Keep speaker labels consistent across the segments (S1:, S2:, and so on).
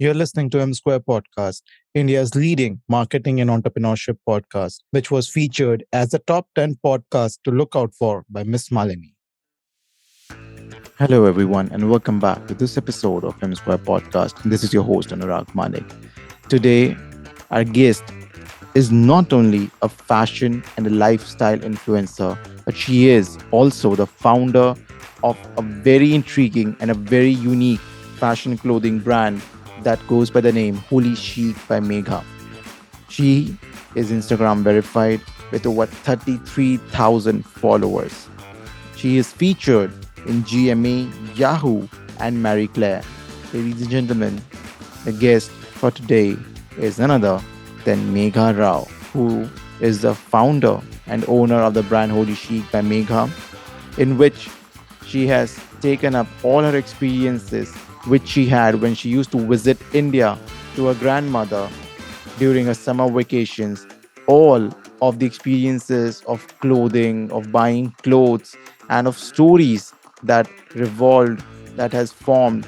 S1: You're listening to M Square Podcast, India's leading marketing and entrepreneurship podcast, which was featured as the top 10 podcast to look out for by Miss Malini. Hello, everyone, and welcome back to this episode of M Square Podcast. This is your host, Anurag Manik. Today, our guest is not only a fashion and a lifestyle influencer, but she is also the founder of a very intriguing and a very unique fashion clothing brand that goes by the name Holy Chic by Megha. She is Instagram verified with over 33,000 followers. She is featured in GMA, Yahoo, and Marie Claire. Ladies and gentlemen, the guest for today is none other than Megha Rao, who is the founder and owner of the brand Holy Chic by Megha, in which she has taken up all her experiences which she had when she used to visit India to her grandmother during her summer vacations. All of the experiences of clothing, of buying clothes, and of stories that revolved, that has formed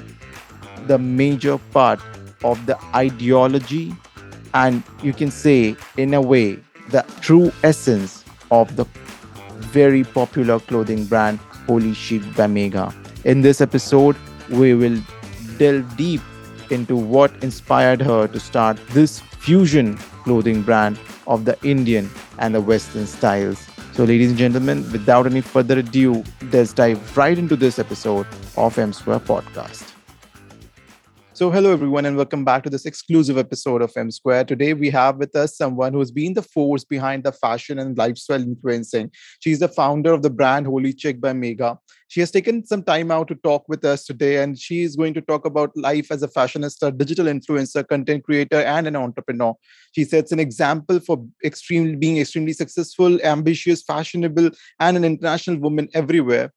S1: the major part of the ideology, and you can say, in a way, the true essence of the very popular clothing brand Holy Chic by Megha. In this episode, we will delve deep into what inspired her to start this fusion clothing brand of the Indian and the Western styles. So, ladies and gentlemen, without any further ado, let's dive right into this episode of M Square Podcast. So, hello everyone, and welcome back to this exclusive episode of M Square. Today, we have with us someone who's been the force behind the fashion and lifestyle influencing. She's the founder of the brand Holy Chic by Megha. She has taken some time out to talk with us today, and she is going to talk about life as a fashionista, digital influencer, content creator, and an entrepreneur. She sets an example for being extremely successful, ambitious, fashionable, and an international woman everywhere.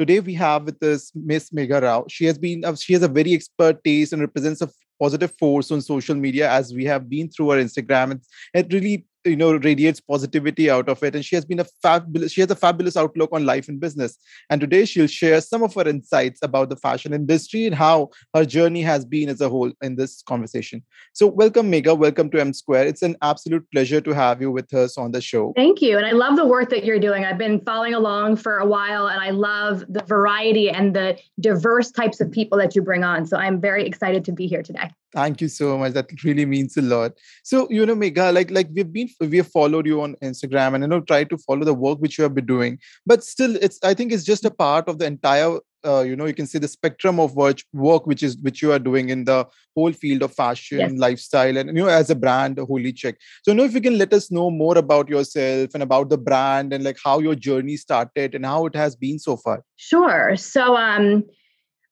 S1: Today we have with us Miss Megha Rao. She has been uh, she has a very expert taste and represents a positive force on social media as we have been through her Instagram. It's, it really you know radiates positivity out of it. And she has been a fabulous she has a fabulous outlook on life and business. And today she'll share some of her insights about the fashion industry and how her journey has been as a whole in this conversation. So welcome megha. Welcome to m square. It's an absolute pleasure to have you with us on the show.
S2: Thank you. And i love the work that you're doing. I've been following along for a while and i love the variety and the diverse types of people that you bring on. So i'm very excited to be here today
S1: Thank you so much. That really means a lot. So, you know, Megha, like like we've been we have followed you on Instagram and you know try to follow the work which you have been doing. But still, it's I think it's just a part of the entire uh, you know you can see the spectrum of work, work which is which you are doing in the whole field of fashion yes. lifestyle and you know as a brand holy chic so you know if you can let us know more about yourself and about the brand and like how your journey started and how it has been so far
S2: sure so um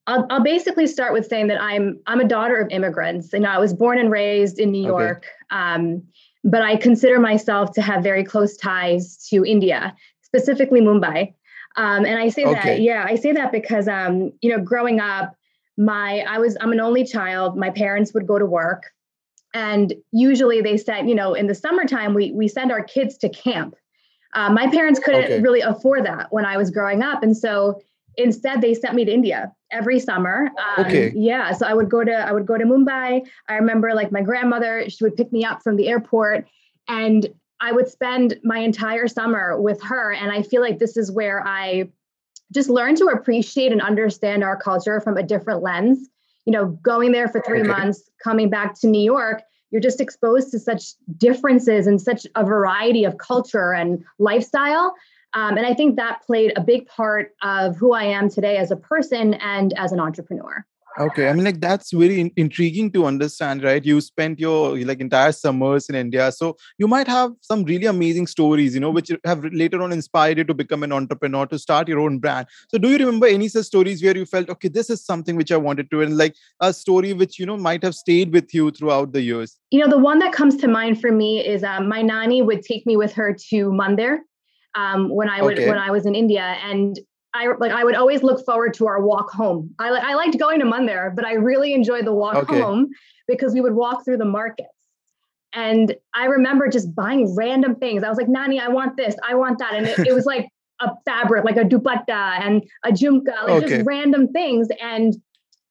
S2: I'll, I'll basically start with saying that I'm I'm a daughter of immigrants. and I was born and raised in New okay. York, um, but I consider myself to have very close ties to India, specifically Mumbai. Um, and I say okay. that, yeah, I say that because um, you know, growing up, my I was I'm an only child. My parents would go to work, and usually they said, you know, in the summertime we we send our kids to camp. Uh, my parents couldn't okay. really afford that when I was growing up, and so instead they sent me to India every summer.
S1: Um, okay.
S2: Yeah. So I would go to I would go to Mumbai. I remember like my grandmother, she would pick me up from the airport and I would spend my entire summer with her. And I feel like this is where I just learned to appreciate and understand our culture from a different lens. You know, going there for three okay. months, coming back to New York, you're just exposed to such differences and such a variety of culture and lifestyle um, and I think that played a big part of who I am today as a person and as an entrepreneur.
S1: Okay, I mean, like that's very in- intriguing to understand, right? You spent your like entire summers in India, so you might have some really amazing stories, you know, which have later on inspired you to become an entrepreneur to start your own brand. So, do you remember any such stories where you felt, okay, this is something which I wanted to, and like a story which you know might have stayed with you throughout the years?
S2: You know, the one that comes to mind for me is um, my nanny would take me with her to Mandir, um, when I would okay. when I was in India, and I like I would always look forward to our walk home. I I liked going to Mandir, but I really enjoyed the walk okay. home because we would walk through the markets. And I remember just buying random things. I was like, Nani, I want this, I want that. And it, it was like a fabric, like a dupatta and a jhumka, like okay. just random things. And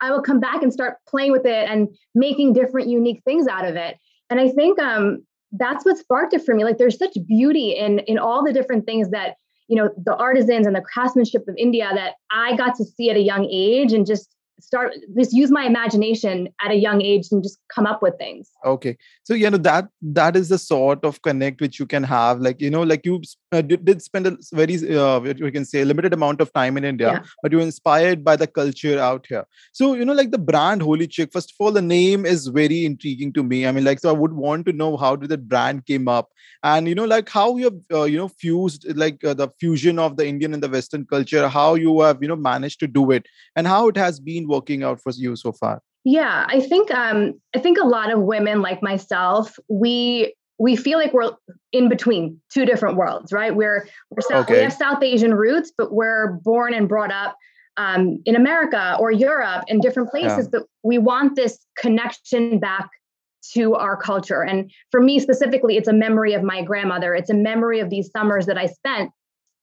S2: I will come back and start playing with it and making different unique things out of it. And I think um, that's what sparked it for me. Like there's such beauty in in all the different things that you know the artisans and the craftsmanship of India that I got to see at a young age and just start just use my imagination at a young age and just come up with things.
S1: Okay. So you know that that is the sort of connect which you can have. Like you know like you uh, did, did, spend a very uh, we can say limited amount of time in india yeah. but you're inspired by the culture out here. So you know like the brand holy chic first of all the name is very intriguing to me. I mean like so i would want to know how did the brand came up? And you know like how you have uh, you know fused like uh, the fusion of the indian and the western culture how you have you know managed to do it and how it has been working out for you so far?
S2: Yeah i think um i think a lot of women like myself we we feel like we're in between two different worlds right we're we're south, okay. we have south asian roots but we're born and brought up um, in america or europe in different places yeah. but we want this connection back to our culture. And for me specifically, it's a memory of my grandmother. It's a memory of these summers that I spent.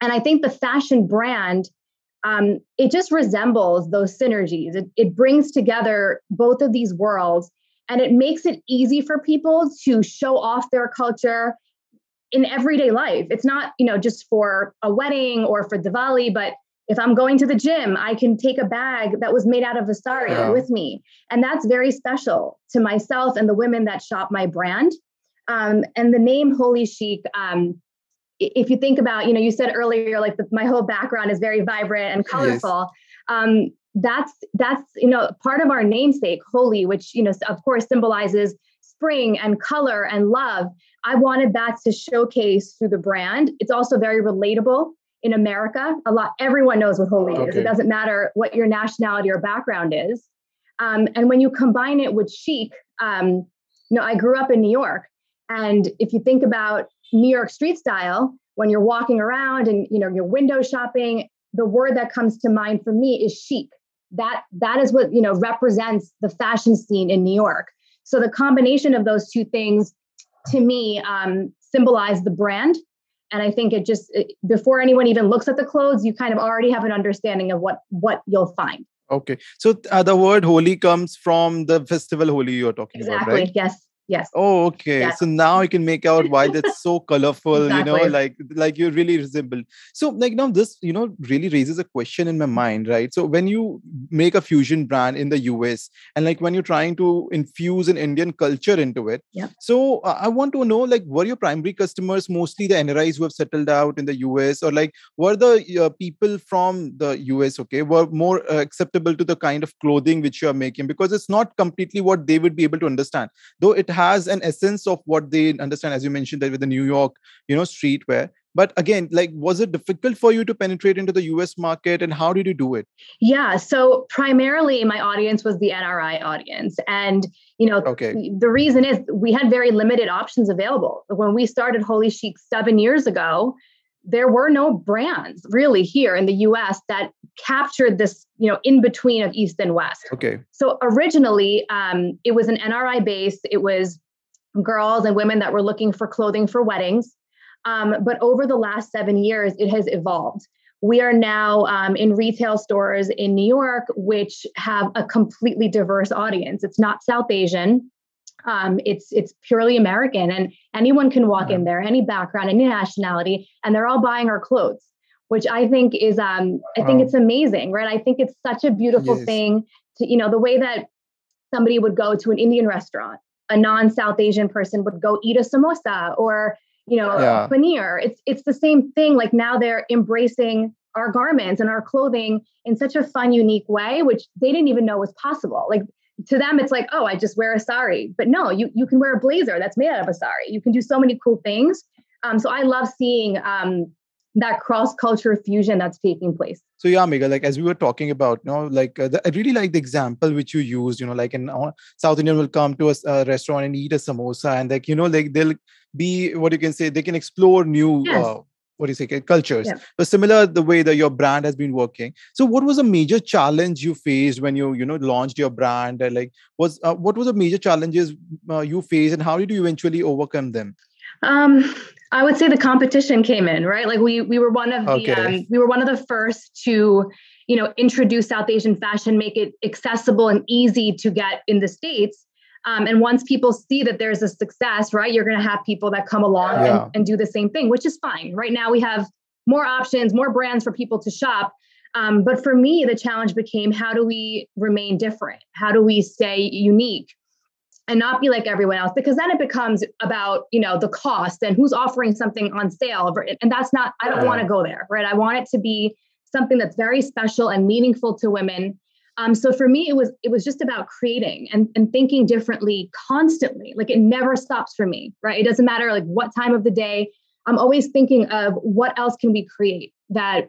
S2: And I think the fashion brand, um, it just resembles those synergies. It, it brings together both of these worlds and it makes it easy for people to show off their culture in everyday life. It's not, you know, just for a wedding or for Diwali, but if I'm going to the gym, I can take a bag that was made out of a sari yeah. with me. And that's very special to myself and the women that shop my brand. Um, and the name Holy Chic, um, if you think about, you know, you said earlier, like the, my whole background is very vibrant and colorful. Yes. Um, that's that's you know part of our namesake, holy, which you know of course symbolizes spring and color and love. I wanted that to showcase through the brand. It's also very relatable in America, a lot everyone knows what holy okay. is. It doesn't matter what your nationality or background is. Um, and when you combine it with chic, um, you know, I grew up in New York, and if you think about New York street style, when you're walking around and you know you're window shopping, the word that comes to mind for me is chic. That that is what you know represents the fashion scene in New York. So the combination of those two things, to me, um, symbolize the brand. And i think it just it, before anyone even looks at the clothes you kind of already have an understanding of what what you'll find.
S1: Okay. So uh, the word holy comes from the festival Holi you're talking
S2: exactly.
S1: about right?
S2: Yes yes.
S1: Oh okay. Yes. so now i can make out why that's so colorful exactly. you know like like you really resemble so like now this you know really raises a question in my mind right? So when you make a fusion brand in the us and like when you're trying to infuse an indian culture into it
S2: yeah
S1: so uh, i want to know like were your primary customers mostly the nris who have settled out in the us or like were the uh, people from the us okay were more uh, acceptable to the kind of clothing which you are making? Because it's not completely what they would be able to understand though it has an essence of what they understand as you mentioned that with the new york you know streetwear. But again like was it difficult for you to penetrate into the us market and how did you do it?
S2: Yeah so primarily my audience was the nri audience. And you know
S1: okay.
S2: the reason is we had very limited options available. When we started holy chic seven years ago there were no brands really here in the US that captured this, you know, in between of East and West.
S1: Okay.
S2: So originally, um, it was an NRI base. It was girls and women that were looking for clothing for weddings. Um, but over the last seven years, it has evolved. We are now um, in retail stores in New York, which have a completely diverse audience. It's not South Asian. Um, it's it's purely American, and anyone can walk yeah. in there, any background, any nationality, and they're all buying our clothes, which I think is um, I think it's amazing, right? I think it's such a beautiful yes. thing to you know the way that somebody would go to an Indian restaurant, a non-South Asian person would go eat a samosa or you know yeah. paneer. It's it's the same thing. Like now they're embracing our garments and our clothing in such a fun, unique way, which they didn't even know was possible. Like to them it's like oh i just wear a sari. But no you, you can wear a blazer that's made out of a sari. You can do so many cool things. Um, so i love seeing um, that cross culture fusion that's taking place.
S1: So yeah Megha, like as we were talking about you know like uh, the, i really like the example which you used you know like in uh, south indian will come to a, a, restaurant and eat a samosa and like you know like they'll be what you can say they can explore new yes. uh, what do you say cultures yeah. but similar the way that your brand has been working so what was a major challenge you faced when you you know launched your brand like was uh, what was the major challenges uh, you faced and how did you eventually overcome them
S2: Um, I would say the competition came in, right? Like we we were one of okay. the um, we were one of the first to you know introduce South Asian fashion, make it accessible and easy to get in the states. Um, and once people see that there's a success, right, you're going to have people that come along yeah. and, and, do the same thing, which is fine. Right now, we have more options, more brands for people to shop. Um, but for me, the challenge became how do we remain different? How do we stay unique? and not be like everyone else because then it becomes about you know the cost and who's offering something on sale and that's not i don't yeah. want to go there right i want it to be something that's very special and meaningful to women um, so for me, it was it was just about creating and, and thinking differently constantly. Like it never stops for me, right? It doesn't matter like what time of the day. I'm always thinking of what else can we create that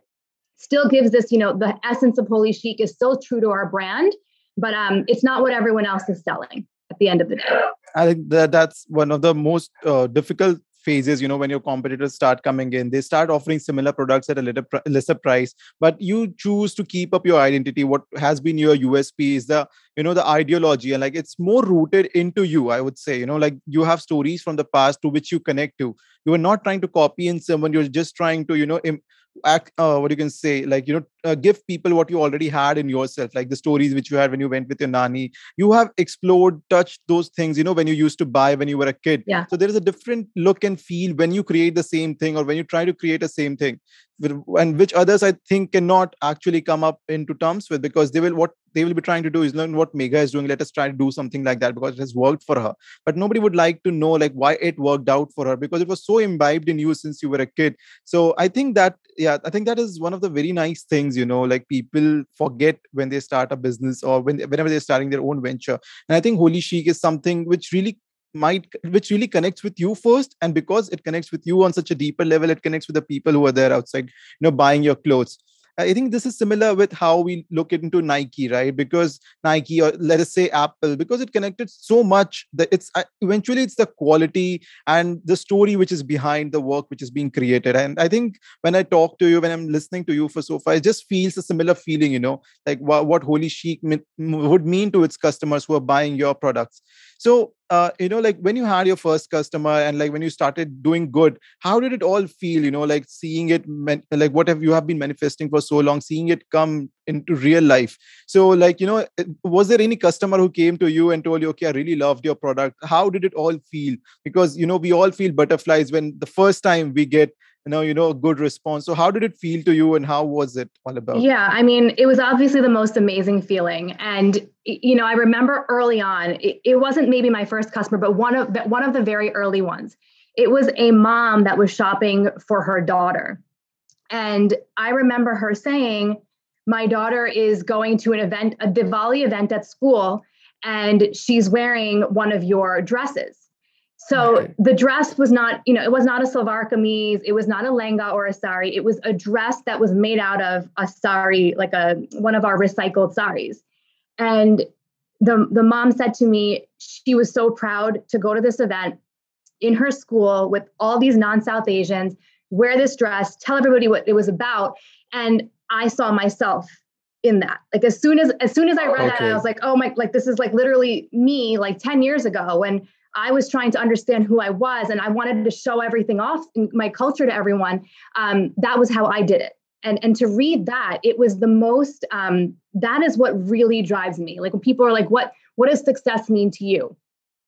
S2: still gives this, you know, the essence of Holy Chic is still true to our brand, but um, it's not what everyone else is selling at the end of the day.
S1: I think that that's one of the most uh, difficult phases you know when your competitors start coming in they start offering similar products at a little lesser price. But you choose to keep up your identity what has been your usp is the you know the ideology and like it's more rooted into you i would say you know like you have stories from the past to which you connect to. You are not trying to copy in someone you're just trying to you know Im- act uh, what you can say like you know uh, give people what you already had in yourself like the stories which you had when you went with your nani. You have explored touched those things you know when you used to buy when you were a kid.
S2: Yeah.
S1: So there is a different look and feel when you create the same thing or when you try to create a same thing and which others i think cannot actually come up into terms with because they will what they will be trying to do is learn what Megha is doing. Let us try to do something like that because it has worked for her. But nobody would like to know like why it worked out for her because it was so imbibed in you since you were a kid. So i think that yeah i think that is one of the very nice things you know like people forget when they start a business or when whenever they're starting their own venture. And i think holy chic is something which really might which really connects with you first. And because it connects with you on such a deeper level it connects with the people who are there outside you know buying your clothes I think this is similar with how we look into Nike, right? Because Nike or let us say Apple, because it connected so much that it's uh, eventually it's the quality and the story which is behind the work which is being created. And I think when I talk to you, when I'm listening to you for so far, it just feels a similar feeling, you know, like what, what Holy Chic would mean to its customers who are buying your products. So uh, you know like when you had your first customer and like when you started doing good how did it all feel you know like seeing it like what have you have been manifesting for so long seeing it come into real life? So like you know was there any customer who came to you and told you okay i really loved your product. How did it all feel? Because you know we all feel butterflies when the first time we get you know you know a good response. So how did it feel to you and how was it all about?
S2: Yeah i mean it was obviously the most amazing feeling. And you know i remember early on it, it wasn't maybe my first customer but one of the, one of the very early ones. It was a mom that was shopping for her daughter. And i remember her saying my daughter is going to an event a diwali event at school and she's wearing one of your dresses so okay. the dress was not, you know, it was not a salwar kameez, it was not a lenga or a sari. It was a dress that was made out of a sari, like a one of our recycled saris. And the the mom said to me, she was so proud to go to this event in her school with all these non-South Asians, wear this dress, tell everybody what it was about. And I saw myself in that. Like as soon as as soon as I read okay. that, I was like, oh my, like this is like literally me like 10 years ago when I was trying to understand who I was and I wanted to show everything off in my culture to everyone. Um, that was how I did it. And, and to read that, it was the most, um, that is what really drives me. Like when people are like, what, what does success mean to you?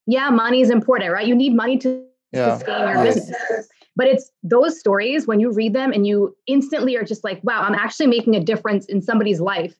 S2: Yeah, money is important, right? You need money to yeah. sustain your yes. business. But it's those stories when you read them and you instantly are just like, wow, I'm actually making a difference in somebody's life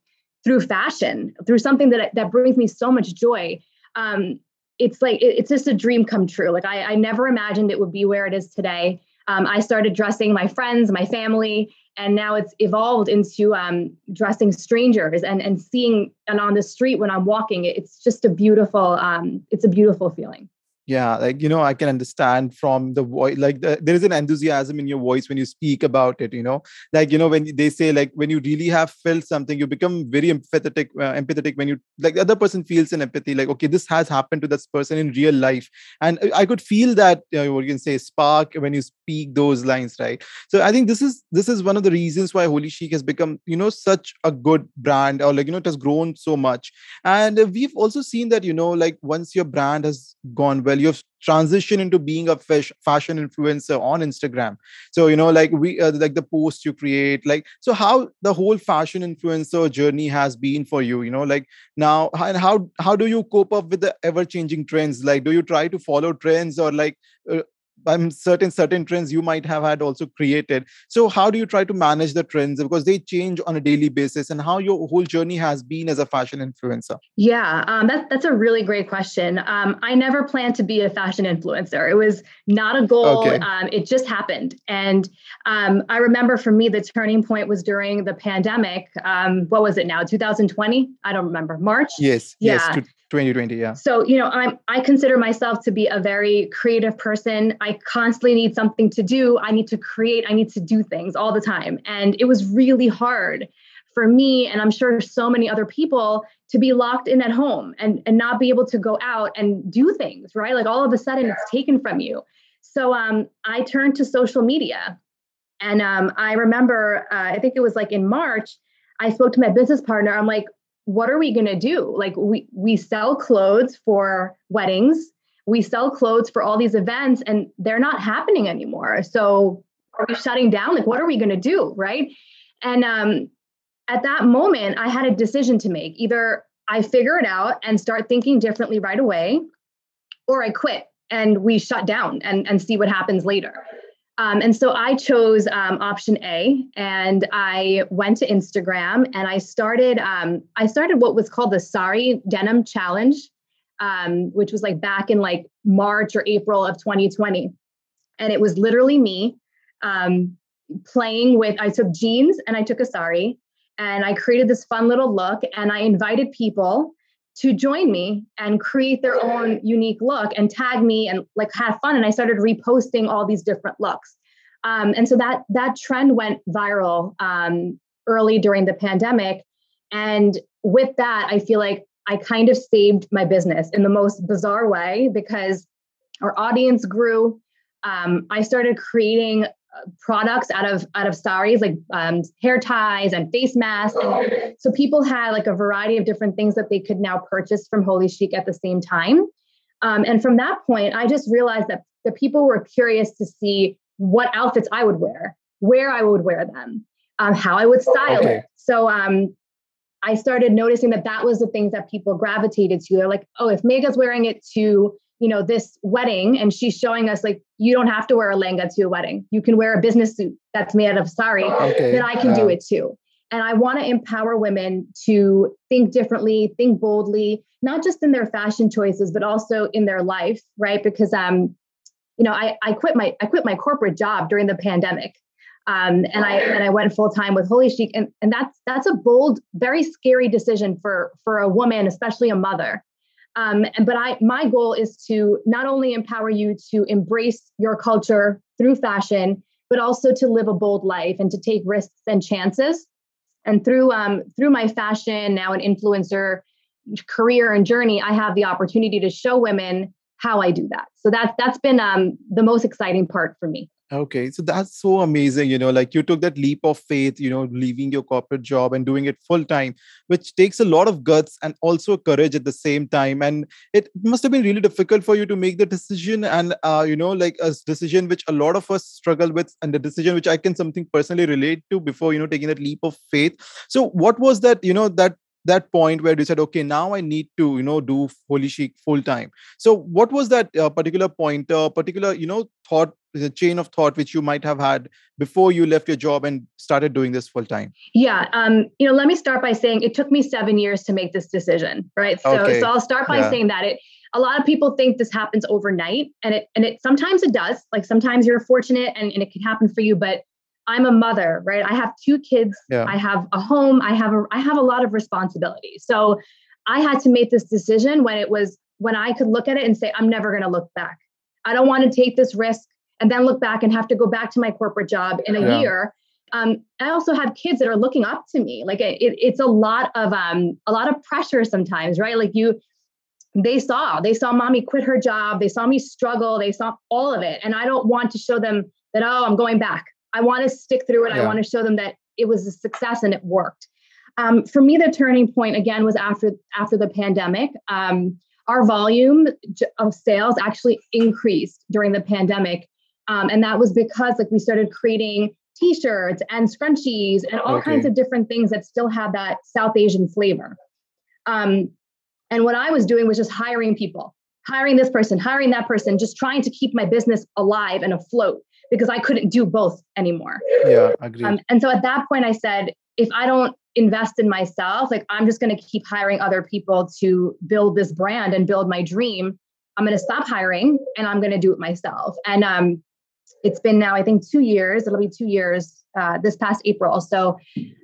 S2: through fashion, through something that that brings me so much joy. Um, it's like it, it's just a dream come true. Like I, I never imagined it would be where it is today. Um, I started dressing my friends, my family, and now it's evolved into um, dressing strangers and and seeing and on the street when I'm walking. It's just a beautiful, um, it's a beautiful feeling
S1: yeah like you know i can understand from the voice like the, there is an enthusiasm in your voice when you speak about it you know? Like you know when they say like when you really have felt something you become very empathetic uh, empathetic when you like the other person feels an empathy like okay this has happened to this person in real life. And i could feel that you know, what you can say spark when you speak those lines right? So i think this is this is one of the reasons why holy chic has become you know such a good brand or like you know it has grown so much. And we've also seen that you know like once your brand has gone well well. You've transitioned into being a fashion influencer on instagram. So you know like we uh, like the posts you create like so how the whole fashion influencer journey has been for you you know like now and how how do you cope up with the ever changing trends? Like do you try to follow trends or like uh, I'm certain certain trends you might have had also created. So how do you try to manage the trends because they change on a daily basis, and how your whole journey has been as a fashion influencer?
S2: Yeah, um, that, that's a really great question. Um, I never planned to be a fashion influencer. It was not a goal. Okay. Um, it just happened, and um, I remember for me the turning point was during the pandemic. Um, what was it now? 2020? I don't remember. March.
S1: Yes. Yeah. Yes. 2020 yeah.
S2: So you know i'm i consider myself to be a very creative person. I constantly need something to do. I need to create. I need to do things all the time. And it was really hard for me and i'm sure so many other people to be locked in at home and and not be able to go out and do things right? Like all of a sudden it's taken from you. So um i turned to social media and um i remember uh, i think it was like in march i spoke to my business partner. I'm like what are we going to do? Like we we sell clothes for weddings, we sell clothes for all these events and they're not happening anymore. So are we shutting down? Like what are we going to do, right? And um at that moment I had a decision to make. Either I figure it out and start thinking differently right away or I quit and we shut down and and see what happens later. Um, and so I chose um, option A, and I went to Instagram and I started. Um, I started what was called the Sari Denim Challenge, um, which was like back in like March or April of 2020, and it was literally me um, playing with. I took jeans and I took a sari, and I created this fun little look, and I invited people to join me and create their own unique look and tag me and like have fun. And i started reposting all these different looks. Um, and so that that trend went viral um, early during the pandemic. And with that i feel like i kind of saved my business in the most bizarre way because our audience grew. Um, i started creating products out of out of saris like um, hair ties and face masks. And so people had like a variety of different things that they could now purchase from holy chic at the same time. Um, and from that point i just realized that the people were curious to see what outfits i would wear where i would wear them um, how i would style okay. it so um, i started noticing that that was the things that people gravitated to. They're like oh if Megha's wearing it to you know this wedding and she's showing us like you don't have to wear a lehenga to a wedding you can wear a business suit that's made out of sari okay. then i can do it too and i want to empower women to think differently think boldly not just in their fashion choices but also in their life right because um you know i i quit my i quit my corporate job during the pandemic um, and I and I went full time with Holy Chic, and and that's that's a bold, very scary decision for for a woman, especially a mother. Um, but I, my goal is to not only empower you to embrace your culture through fashion, but also to live a bold life and to take risks and chances. And through um, through my fashion now an influencer career and journey, I have the opportunity to show women how I do that. So that's that's been um, the most exciting part for me.
S1: Okay, so that's so amazing. You know, like you took that leap of faith, you know, leaving your corporate job and doing it full time, which takes a lot of guts and also courage at the same time. And it must have been really difficult for you to make the decision and, uh, you know, like a decision which a lot of us struggle with and the decision which I can something personally relate to before, you know, taking that leap of faith. So, what was that, you know, that that point where you said okay now i need to you know do holy chic full time so what was that uh, particular point uh, particular you know thought the chain of thought which you might have had before you left your job and started doing this full time?
S2: Yeah um you know let me start by saying it took me seven years to make this decision right? So okay. so i'll start by yeah. saying that it a lot of people think this happens overnight and it and it sometimes it does. Like sometimes you're fortunate and, and it can happen for you but i'm a mother right? I have two kids. Yeah. i have a home. I have a i have a lot of responsibilities so i had to make this decision when it was when i could look at it and say i'm never going to look back. I don't want to take this risk and then look back and have to go back to my corporate job in a yeah. year. Um, I also have kids that are looking up to me. Like it, it, it's a lot of um, a lot of pressure sometimes, right? Like you, they saw they saw mommy quit her job. They saw me struggle. They saw all of it, and I don't want to show them that oh I'm going back. I want to stick through it. Yeah. I want to show them that it was a success and it worked. Um, for me, the turning point again was after after the pandemic. Um, our volume of sales actually increased during the pandemic. Um, and that was because like we started creating t-shirts and scrunchies and all okay. kinds of different things that still have that South Asian flavor. Um, and what I was doing was just hiring people, hiring this person, hiring that person, just trying to keep my business alive and afloat because I couldn't do both anymore.
S1: Yeah, agree. Um,
S2: and so at that point, I said, if I don't invest in myself, like I'm just going to keep hiring other people to build this brand and build my dream. I'm going to stop hiring and I'm going to do it myself. And um, it's been now, I think, two years. It'll be two years uh, this past April. So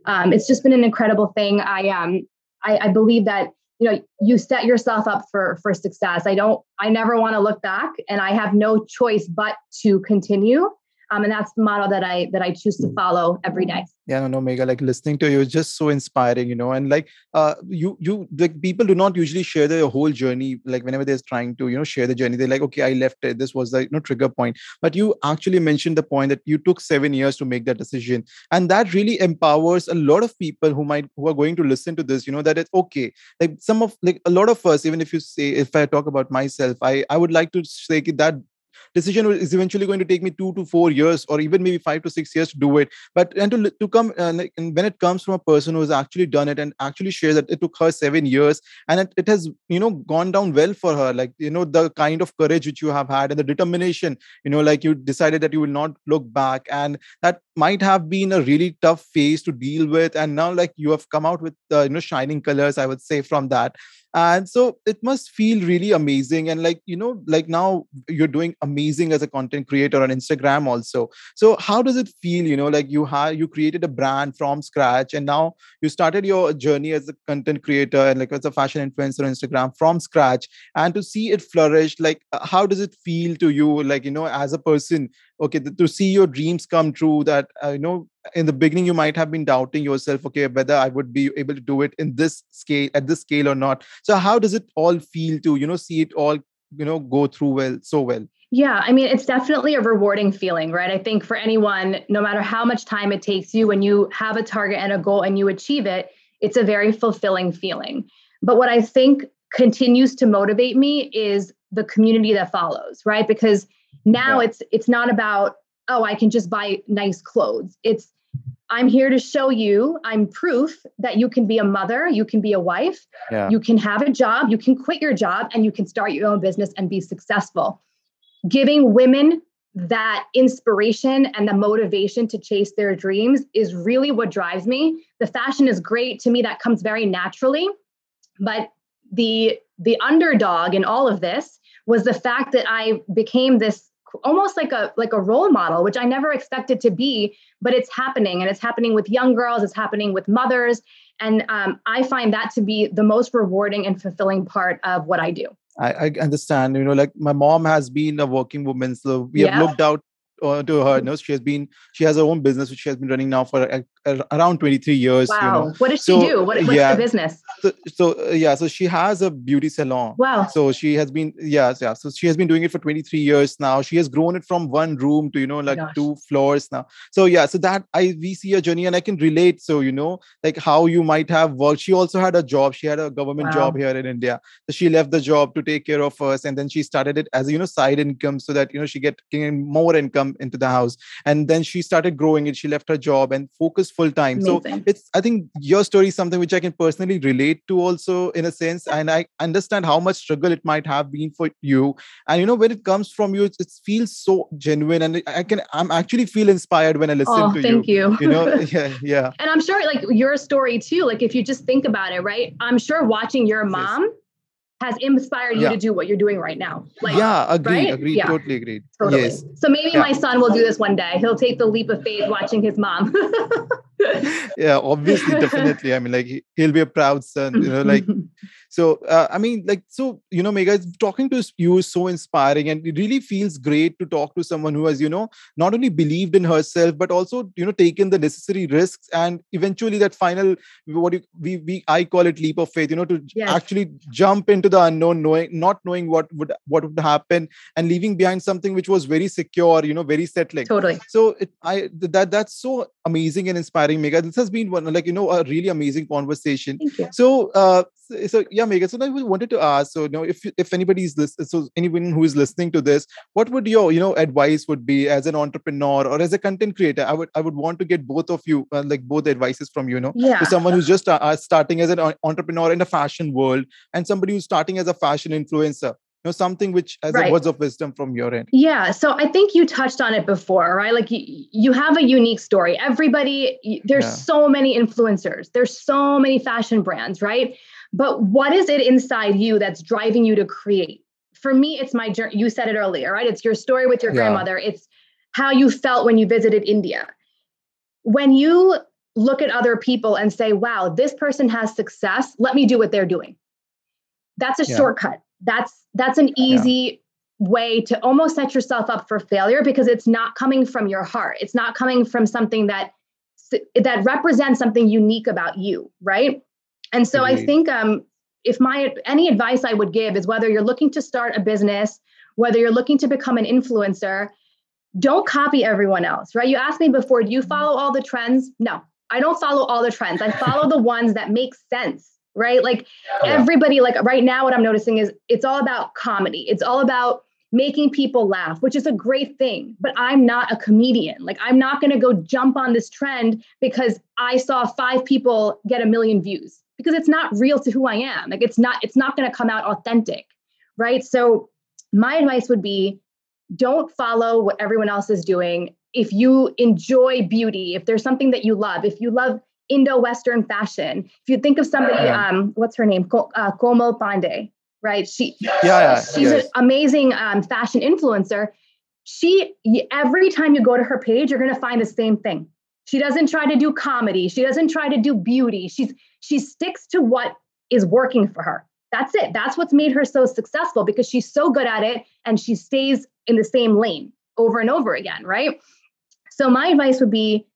S2: um, it's just been an incredible thing. I um, I, I believe that you know you set yourself up for for success. I don't. I never want to look back, and I have no choice but to continue. Um, and that's the model that I that I choose to follow every day.
S1: Yeah no no Megha like listening to you is just so inspiring you know and like uh you you like people do not usually share their whole journey like whenever they're trying to you know share the journey they're like okay i left it. This was the you know trigger point. But you actually mentioned the point that you took seven years to make that decision and that really empowers a lot of people who might who are going to listen to this you know that it's okay. Like some of like a lot of us even if you say if i talk about myself i i would like to say that decision is eventually going to take me two to four years or even maybe five to six years to do it. But and to, to come uh, and when it comes from a person who has actually done it and actually shares that it took her seven years and it, it has you know gone down well for her like you know the kind of courage which you have had and the determination you know like you decided that you will not look back and that might have been a really tough phase to deal with and now like you have come out with uh, you know shining colors i would say from that. And so it must feel really amazing and like you know like now you're doing amazing as a content creator on instagram also. So how does it feel you know like you have you created a brand from scratch and now you started your journey as a content creator and like as a fashion influencer on instagram from scratch and to see it flourish like uh, how does it feel to you like you know as a person okay to see your dreams come true that uh, you know in the beginning you might have been doubting yourself okay whether i would be able to do it in this scale at this scale or not so how does it all feel to you know see it all you know go through well so well
S2: yeah, I mean, it's definitely a rewarding feeling, right? I think for anyone, no matter how much time it takes you, when you have a target and a goal and you achieve it, it's a very fulfilling feeling. But what I think continues to motivate me is the community that follows, right? Because now yeah. it's it's not about oh, I can just buy nice clothes. It's I'm here to show you, I'm proof that you can be a mother, you can be a wife, yeah. you can have a job, you can quit your job, and you can start your own business and be successful. Giving women that inspiration and the motivation to chase their dreams is really what drives me. The fashion is great to me, that comes very naturally. But the the underdog in all of this was the fact that I became this almost like a like a role model which i never expected to be but it's happening and it's happening with young girls it's happening with mothers and um, i find that to be the most rewarding and fulfilling part of what i do
S1: I, I understand you know like my mom has been a working woman so we yeah. have looked out uh, to her. You know, she has been she has her own business which she has been running now for a, a, around 23 years.
S2: Wow.
S1: You know?
S2: What does so, she do? What, what's yeah, the business?
S1: So, so uh, yeah, so she has a beauty salon.
S2: Wow.
S1: So she has been yeah, yeah. So she has been doing it for 23 years now. She has grown it from one room to you know like two floors now. So yeah, so that I we see a journey and I can relate. So you know like how you might have worked. She also had a job. She had a government wow. job here in India. So she left the job to take care of us, and then she started it as a you know side income so that you know she get more income into the house. And then she started growing it. She left her job and focused full time. So it's i think your story is something which i can personally relate to also in a sense. And i understand how much struggle it might have been for you. And you know when it comes from you it, it feels so genuine. And i can i'm actually feel inspired when i listen oh, to
S2: thank
S1: you.
S2: You
S1: you know? Yeah yeah.
S2: And i'm sure like your story too like if you just think about it right? I'm sure watching your mom yes has inspired you yeah. to do what you're doing right now.
S1: Like, yeah, agreed, right? agreed, yeah. totally agreed. Totally. Yes.
S2: So maybe yeah. my son will do this one day. He'll take the leap of faith watching his mom.
S1: yeah, obviously, definitely. I mean, like he'll be a proud son, you know, like so uh, i mean like so you know Megha talking to you is so inspiring and it really feels great to talk to someone who has you know not only believed in herself but also you know taken the necessary risks and eventually that final what you, we we i call it leap of faith you know to yes. actually jump into the unknown knowing not knowing what would what would happen and leaving behind something which was very secure you know very settling.
S2: Totally.
S1: So it, i that that's so amazing and inspiring Megha. This has been one like you know a really amazing conversation. So uh so, so yeah, Megha. So I wanted to ask. So, you know, if if anybody is listening, so anyone who is listening to this, what would your you know advice would be as an entrepreneur or as a content creator? I would I would want to get both of you, uh, like both advices from you. you know,
S2: yeah.
S1: to someone who's just uh, uh starting as an entrepreneur in the fashion world and somebody who's starting as a fashion influencer you know something which as right. a words of wisdom from your end
S2: yeah so i think you touched on it before right like you, you have a unique story everybody there's yeah. so many influencers there's so many fashion brands right but what is it inside you that's driving you to create? For me it's my journey you said it earlier right? It's your story with your yeah. grandmother. It's how you felt when you visited india. When you look at other people and say wow this person has success. Let me do what they're doing. That's a yeah. shortcut. That's that's an easy yeah. way to almost set yourself up for failure because it's not coming from your heart. It's not coming from something that that represents something unique about you right and so i think um if my any advice i would give is whether you're looking to start a business whether you're looking to become an influencer don't copy everyone else right you asked me before do you mm-hmm. follow all the trends no i don't follow all the trends i follow the ones that make sense right? Like yeah. everybody, like right now, what I'm noticing is it's all about comedy. It's all about making people laugh, which is a great thing. But I'm not a comedian. Like I'm not going to go jump on this trend because I saw five people get a million views because it's not real to who I am. Like it's not, it's not going to come out authentic, right? So my advice would be don't follow what everyone else is doing. If you enjoy beauty, if there's something that you love, if you love Indo-Western fashion. If you think of somebody, um, what's her name, uh, Komal Pandey, right? She,
S1: yeah, yeah
S2: she's yes. an amazing um, fashion influencer. She, every time you go to her page, you're going to find the same thing. She doesn't try to do comedy. She doesn't try to do beauty. She's she sticks to what is working for her. That's it. That's what's made her so successful because she's so good at it and she stays in the same lane over and over again, right? So my advice would be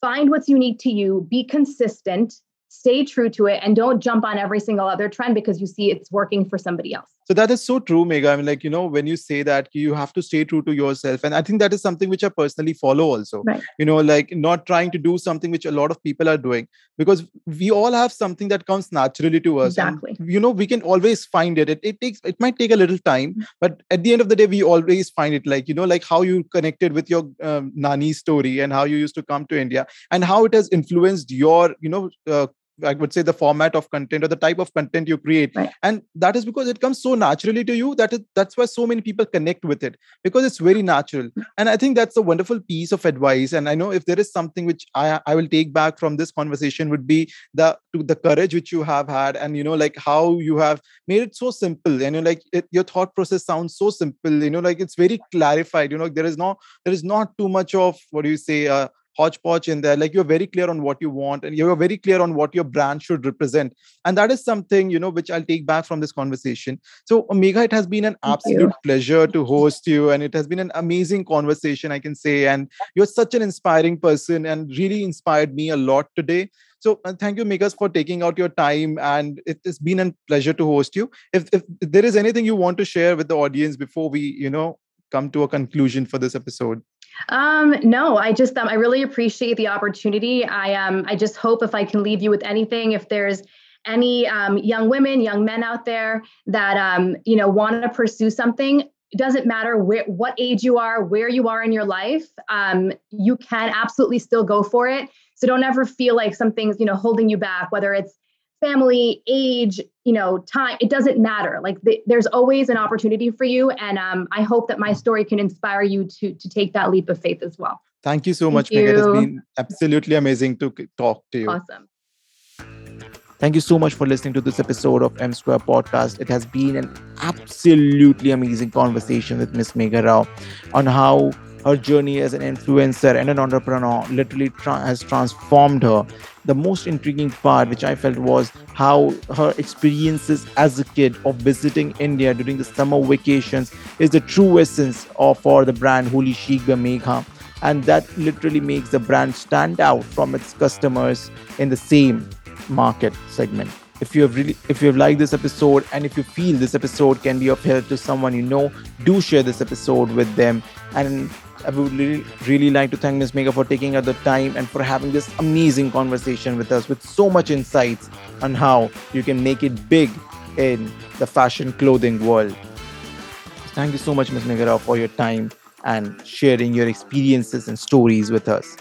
S2: find what's unique to you, be consistent, stay true to it, and don't jump on every single other trend because you see it's working for somebody else.
S1: So that is so true, Megha. I mean, like, you know, when you say that you have to stay true to yourself. And I think that is something which I personally follow also.
S2: Right.
S1: You know, like not trying to do something which a lot of people are doing because we all have something that comes naturally to us.
S2: Exactly.
S1: And, you know, we can always find it. it. It takes it might take a little time, mm-hmm. but at the end of the day, we always find it. Like, you know, like how you connected with your um, Nani story and how you used to come to India and how it has influenced your, you know, uh, I would say the format of content or the type of content you create.
S2: Right.
S1: And that is because it comes so naturally to you that is, that's why so many people connect with it because it's very natural. And I think that's a wonderful piece of advice. And I know if there is something which I, I will take back from this conversation would be the to the courage which you have had and you know like how you have made it so simple and you know like it, your thought process sounds so simple you know like it's very clarified you know there is no there is not too much of what do you say uh, hodgepodge in there. Like you're very clear on what you want and you're very clear on what your brand should represent. And that is something you know which i'll take back from this conversation. So Megha it has been an absolute pleasure to host you and it has been an amazing conversation i can say. And you're such an inspiring person and really inspired me a lot today. So uh, thank you, Megha, for taking out your time, and it has been a pleasure to host you. If, if there is anything you want to share with the audience before we, you know, come to a conclusion for this episode.
S2: Um, no, I just um, I really appreciate the opportunity. I um I just hope if I can leave you with anything, if there's any um, young women, young men out there that um, you know want to pursue something, it doesn't matter where, what age you are, where you are in your life, um, you can absolutely still go for it. So don't ever feel like something's you know holding you back, whether it's family, age, you know, time, it doesn't matter. Like the, there's always an opportunity for you. And um, I hope that my story can inspire you to, to take that leap of faith as well.
S1: Thank you so Thank much, you. Megha. It has been absolutely amazing to talk to you.
S2: Awesome.
S1: Thank you so much for listening to this episode of M Square Podcast. It has been an absolutely amazing conversation with Miss Megha Rao on how her journey as an influencer and an entrepreneur literally tra- has transformed her. The most intriguing part, which I felt, was how her experiences as a kid of visiting India during the summer vacations is the true essence of for the brand Holy Chic by Megha. And that literally makes the brand stand out from its customers in the same market segment if you have really if you have liked this episode and if you feel this episode can be of help to someone you know do share this episode with them and I would really, really like to thank Ms. Megha for taking out the time and for having this amazing conversation with us with so much insights
S3: on how you can make it big in the fashion clothing world. Thank you so much, Ms. Megha Rao, for your time and sharing your experiences and stories with us.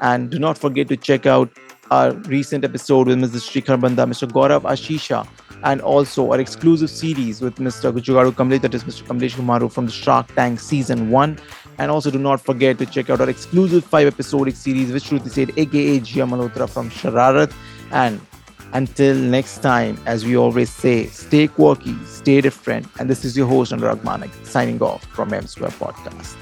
S3: And do not forget to check out our recent episode with Mr. Srikhar Banda, Mr. Gaurav Ashisha, and also our exclusive series with Mr. Jugaadu Kamle, that is Mr. Kamlesh Ghumare from the Shark Tank Season 1. And also do not forget to check out our exclusive five episodic series with Shruti Seth, aka Jia Malhotra from Shararat. And until next time, as we always say, stay quirky, stay different. And this is your host, Anurag Manik, signing off from M Square Podcast.